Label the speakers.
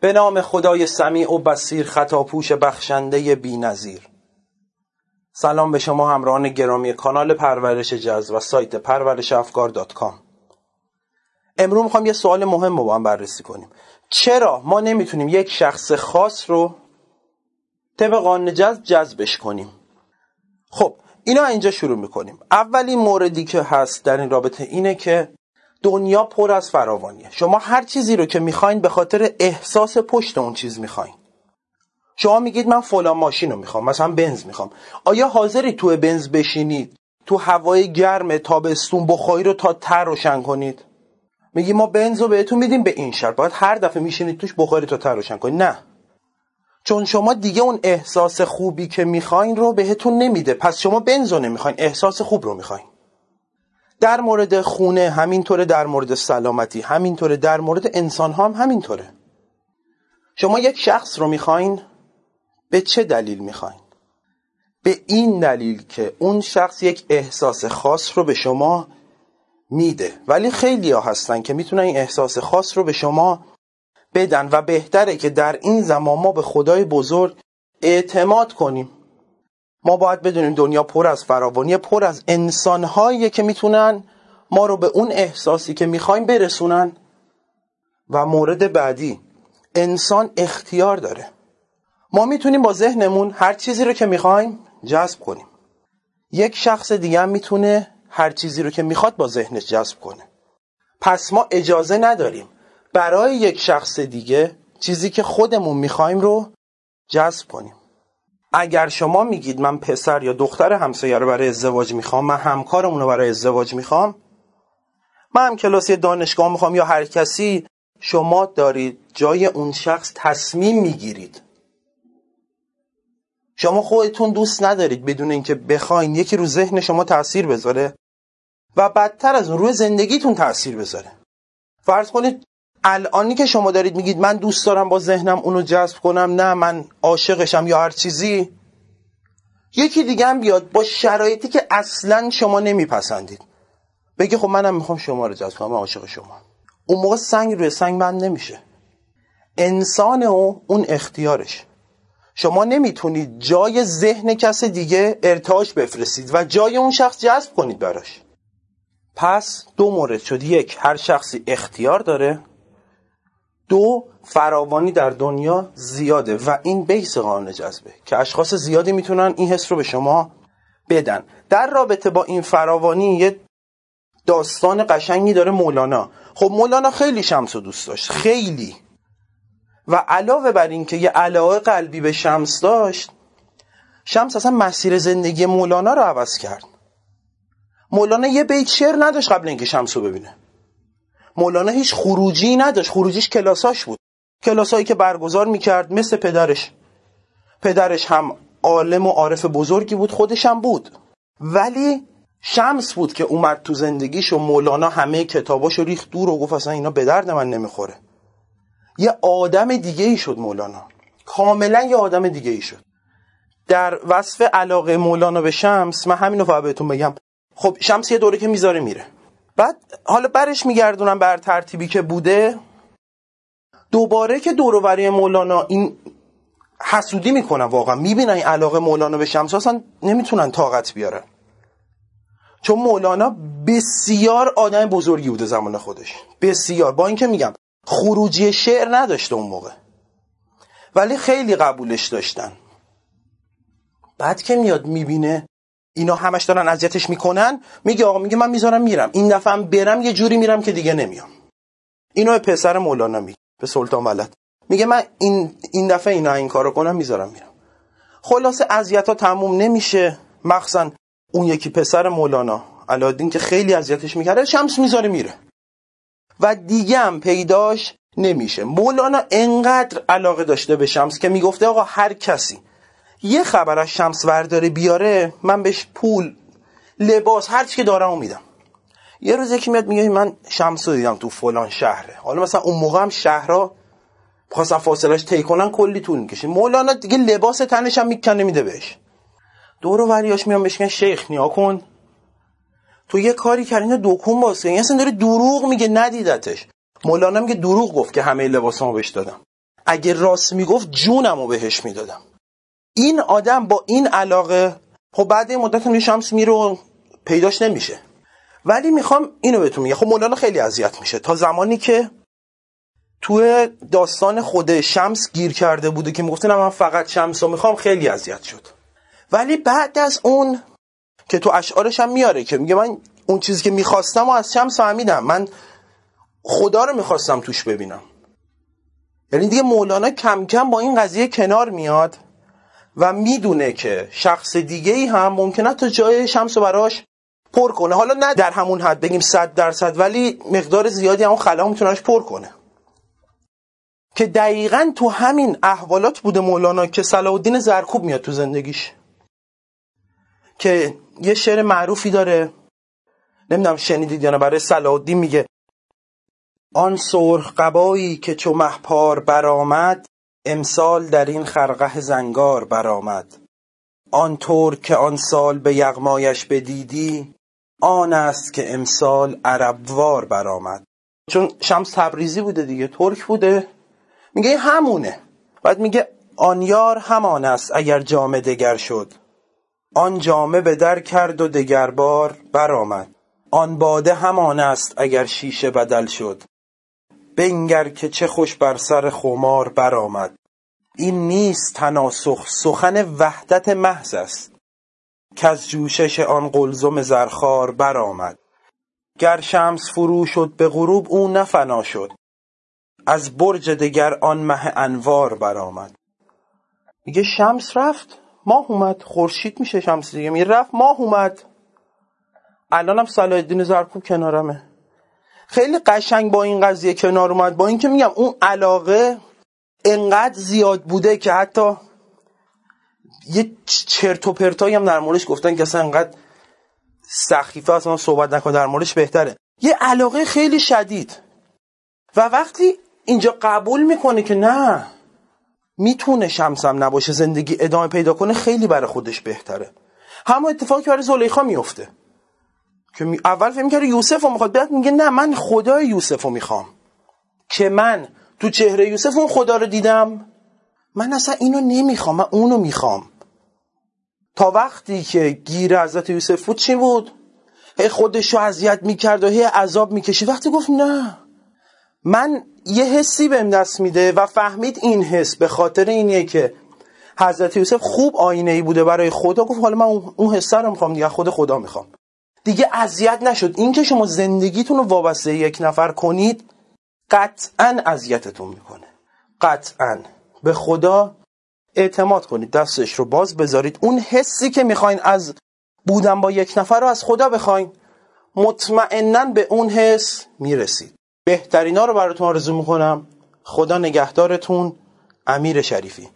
Speaker 1: به نام خدای سمیع و بسیر خطاپوش بخشنده بی نظیر. سلام به شما همراهان گرامی کانال پرورش جز و سایت پرورش افکار دات کام. امروز می‌خوام یه سوال مهم رو با هم بررسی کنیم چرا ما نمی‌تونیم یک شخص خاص رو طبق قانون جذب جذبش کنیم خب اینا اینجا شروع می‌کنیم اولین موردی که هست در این رابطه اینه که دنیا پر از فراوانیه. شما هر چیزی رو که می‌خواین به خاطر احساس پشت اون چیز می‌خواین. شما میگید من فلان ماشین رو می‌خوام مثلا بنز می‌خوام. آیا حاضری تو بنز بشینید تو هوای گرم تابستون بخاری رو تا تر روشن کنید؟ میگی ما بنز رو بهتون میدیم به این شرط. باید هر دفعه میشینید توش بخاری تا تر روشن کنید. نه. چون شما دیگه اون احساس خوبی که می‌خواین رو بهتون نمیده. پس شما بنز رو نمی‌خواین احساس خوب رو می‌خواین. در مورد خونه همینطوره در مورد سلامتی همینطوره در مورد انسان هم همینطوره. شما یک شخص رو می‌خواین به چه دلیل می‌خواین؟ به این دلیل که اون شخص یک احساس خاص رو به شما میده. ولی خیلی ها هستن که می‌تونن این احساس خاص رو به شما بدن و بهتره که در این زمان ما به خدای بزرگ اعتماد کنیم. ما باید بدونیم دنیا پر از فراوانی پر از انسانهایی که می‌تونن ما رو به اون احساسی که می‌خوایم برسونن. و مورد بعدی انسان اختیار داره. ما می‌تونیم با ذهنمون هر چیزی رو که می‌خوایم جذب کنیم. یک شخص دیگه هم می‌تونه هر چیزی رو که می‌خواد با ذهنش جذب کنه. پس ما اجازه نداریم برای یک شخص دیگه چیزی که خودمون می‌خوایم رو جذب کنیم. اگر شما میگید من پسر یا دختر همسایه رو برای ازدواج می‌خوام من همکارمون رو برای ازدواج می‌خوام من هم کلاسی دانشگاه می‌خوام یا هر کسی شما دارید جای اون شخص تصمیم می‌گیرید. شما خودتون دوست ندارید بدون اینکه بخواین یکی رو ذهن شما تاثیر بذاره و بدتر از اون روی زندگیتون تاثیر بذاره. فرض کنید الانی که شما دارید میگید من دوست دارم با ذهنم اونو جذب کنم نه من عاشقشم یا هر چیزی. یکی دیگه هم بیاد با شرایطی که اصلا شما نمیپسندید. بگه خب منم می‌خوام شما رو جذب کنم عاشق شما. اون موقع سنگ روی سنگ بند نمیشه. انسان و اون اختیارش. شما نمی‌تونید جای ذهن کس دیگه ارتعاش بفرستید و جای اون شخص جذب کنید براش. پس دو مورد شد. یک هر شخصی اختیار داره. دو فراوانی در دنیا زیاده و این بیس قانون جذبه که اشخاص زیادی می‌تونن این حس رو به شما بدن. در رابطه با این فراوانی یه داستان قشنگی داره مولانا. خب مولانا خیلی شمس رو دوست داشت خیلی. و علاوه بر این که یه علاقه قلبی به شمس داشت شمس اصلا مسیر زندگی مولانا رو عوض کرد. مولانا یه بیت شعر نداشت قبل اینکه شمس رو ببینه. مولانا هیچ خروجی نداشت. خروجیش کلاساش بود. کلاسایی که برگزار می‌کرد مثل پدرش. پدرش هم عالم و عارف بزرگی بود خودش هم بود. ولی شمس بود که اومد تو زندگیش و مولانا همه کتاباشو ریخت دور و گفت اصلا اینا به درد من نمی‌خوره. یه آدم دیگه ای شد مولانا. کاملا یه آدم دیگه ای شد. در وصف علاقه مولانا به شمس من همینو فقط بهتون بگم. خب شمس یه دوره که می‌ذاره میره. بعد حالا برش میگردونم بر ترتیبی که بوده. دوباره که دوروبری مولانا این حسودی می‌کنن واقعا می‌بینن این علاقه مولانا به شمس اصلا نمی‌تونن طاقت بیارن. چون مولانا بسیار آدم بزرگی بوده زمان خودش. بسیار. با اینکه میگم خروجی شعر نداشته اون موقع. ولی خیلی قبولش داشتن. بعد که میاد می‌بینه اینا همش دارن اذیتش می‌کنن. میگه آقا میگه من می‌ذارم میرم. این دفعه هم برم یه جوری میرم که دیگه نمیام. اینو پسر مولانا میگه به سلطان ولد. میگه من این این دفعه اینا این کارو کنم می‌ذارم میرم. خلاصه اذیت ها تموم نمیشه. مخصوصا اون یکی پسر مولانا علادین که خیلی اذیتش می‌کرده شمس می‌ذاره میره. و دیگه هم پیداش نمیشه. مولانا انقدر علاقه داشته به شمس که می‌گفته آقا هر کسی یه خبر از شمس ورداره بیاره من بهش پول لباس هر چی که دارم میدم. یه روز یکی میاد میگه من شمس رو دیدم تو فلان شهره. حالا مثلا اون موقع هم شهرها خواستن فاصلش طی کنن کلی طول می‌کشه. مولانا دیگه لباس تنش هم می‌کنه میده بهش. دور و وریاش میان بهش شیخ نیا کن. تو یه کاری کردین دکون باز کردین اصلا داره دروغ میگه ندیدتش. مولانا میگه دروغ گفت که همه لباسامو بهش دادم. اگه راست می‌گفت جونم رو بهش می‌دادم. این آدم با این علاقه خب بعد این مدت هم شمس میره و پیداش نمیشه. ولی می‌خوام اینو بهتون میگم. خب مولانا خیلی اذیت میشه. تا زمانی که تو داستان خود شمس گیر کرده بوده که می‌گفته من فقط شمس رو می‌خوام خیلی اذیت شد. ولی بعد از اون که تو اشعارش هم میاره که میگه من اون چیزی که می‌خواستم و از شمس فهمیدم. من خدا رو می‌خواستم توش ببینم. یعنی دیگه مولانا کم کم با این قضیه کنار میاد. و می‌دونه که شخص دیگه ای هم ممکنه تا جای شمس براش پر کنه. حالا نه در همون حد بگیم صد درصد ولی مقدار زیادی همون خلا میتونهش پر کنه. که دقیقا تو همین احوالات بوده مولانا که صلاح الدین زرکوب میاد تو زندگیش. که یه شعر معروفی داره. نمی‌دونم شنیدید یا نه برای صلاح الدین میگه آن سرخ قبایی که چو محپار برآمد امسال در این خرقه زنگار برآمد. آن طور که آن سال به یغمایش بدیدی آن است که امسال عربوار برآمد. چون شمس تبریزی بوده دیگه ترک بوده. میگه همونه. بعد میگه آن یار همان است اگر جامه دگر شد. آن جامه به در کرد و دگر بار برآمد. آن باده همان است اگر شیشه بدل شد. بنگر که چه خوش بر سر خمار برآمد. این نیست تناسخ سخن وحدت محض است. که از جوشش آن قلزم زرخار برآمد. گر شمس فرو شد به غروب او نفنا شد. از برج دگر آن مه انوار برآمد. میگه شمس رفت؟ ماه اومد. خورشید میشه شمس دیگه. میگه رفت ماه اومد. الانم صلاح الدین زرکوب کنارمه. خیلی قشنگ با این قضیه کنار اومد. با اینکه میگم اون علاقه انقدر زیاد بوده که حتی یه چرت و پرتایی هم در موردش گفتن که اصلا انقدر سخیفه اصلا صحبت نکن در موردش بهتره. یه علاقه خیلی شدید. و وقتی اینجا قبول می‌کنه که نه می‌تونه شمسم نباشه زندگی ادامه پیدا کنه خیلی برای خودش بهتره. همون اتفاقی برای زلیخا میفته که. اول فکر می‌کرده یوسف رو می‌خواد بعد میگه نه من خدای یوسف رو می‌خوام. که من تو چهره یوسف اون خدا رو دیدم. من اصلا اینو نمی‌خوام من اونو می‌خوام. تا وقتی که گیر حضرت یوسف بود چی بود؟ هی خودش رو اذیت می‌کرد و هی عذاب می‌کشید. وقتی گفت نه. من یه حسی بهم دست میده و فهمید این حس به خاطر اینیه که حضرت یوسف خوب آینه ای بوده برای خدا. گفت حالا من اون حس رو می‌خوام دیگه خود خدا می‌خوام. دیگه اذیت نشد. این که شما زندگیتون رو وابسته یک نفر کنید قطعا اذیتتون می‌کنه. قطعا. به خدا اعتماد کنید دستش رو باز بذارید. اون حسی که می‌خواین از بودن با یک نفر رو از خدا بخواین مطمئنا به اون حس می‌رسید. بهترینا رو براتون آرزو می‌کنم. خدا نگهدارتون. امیر شریفی.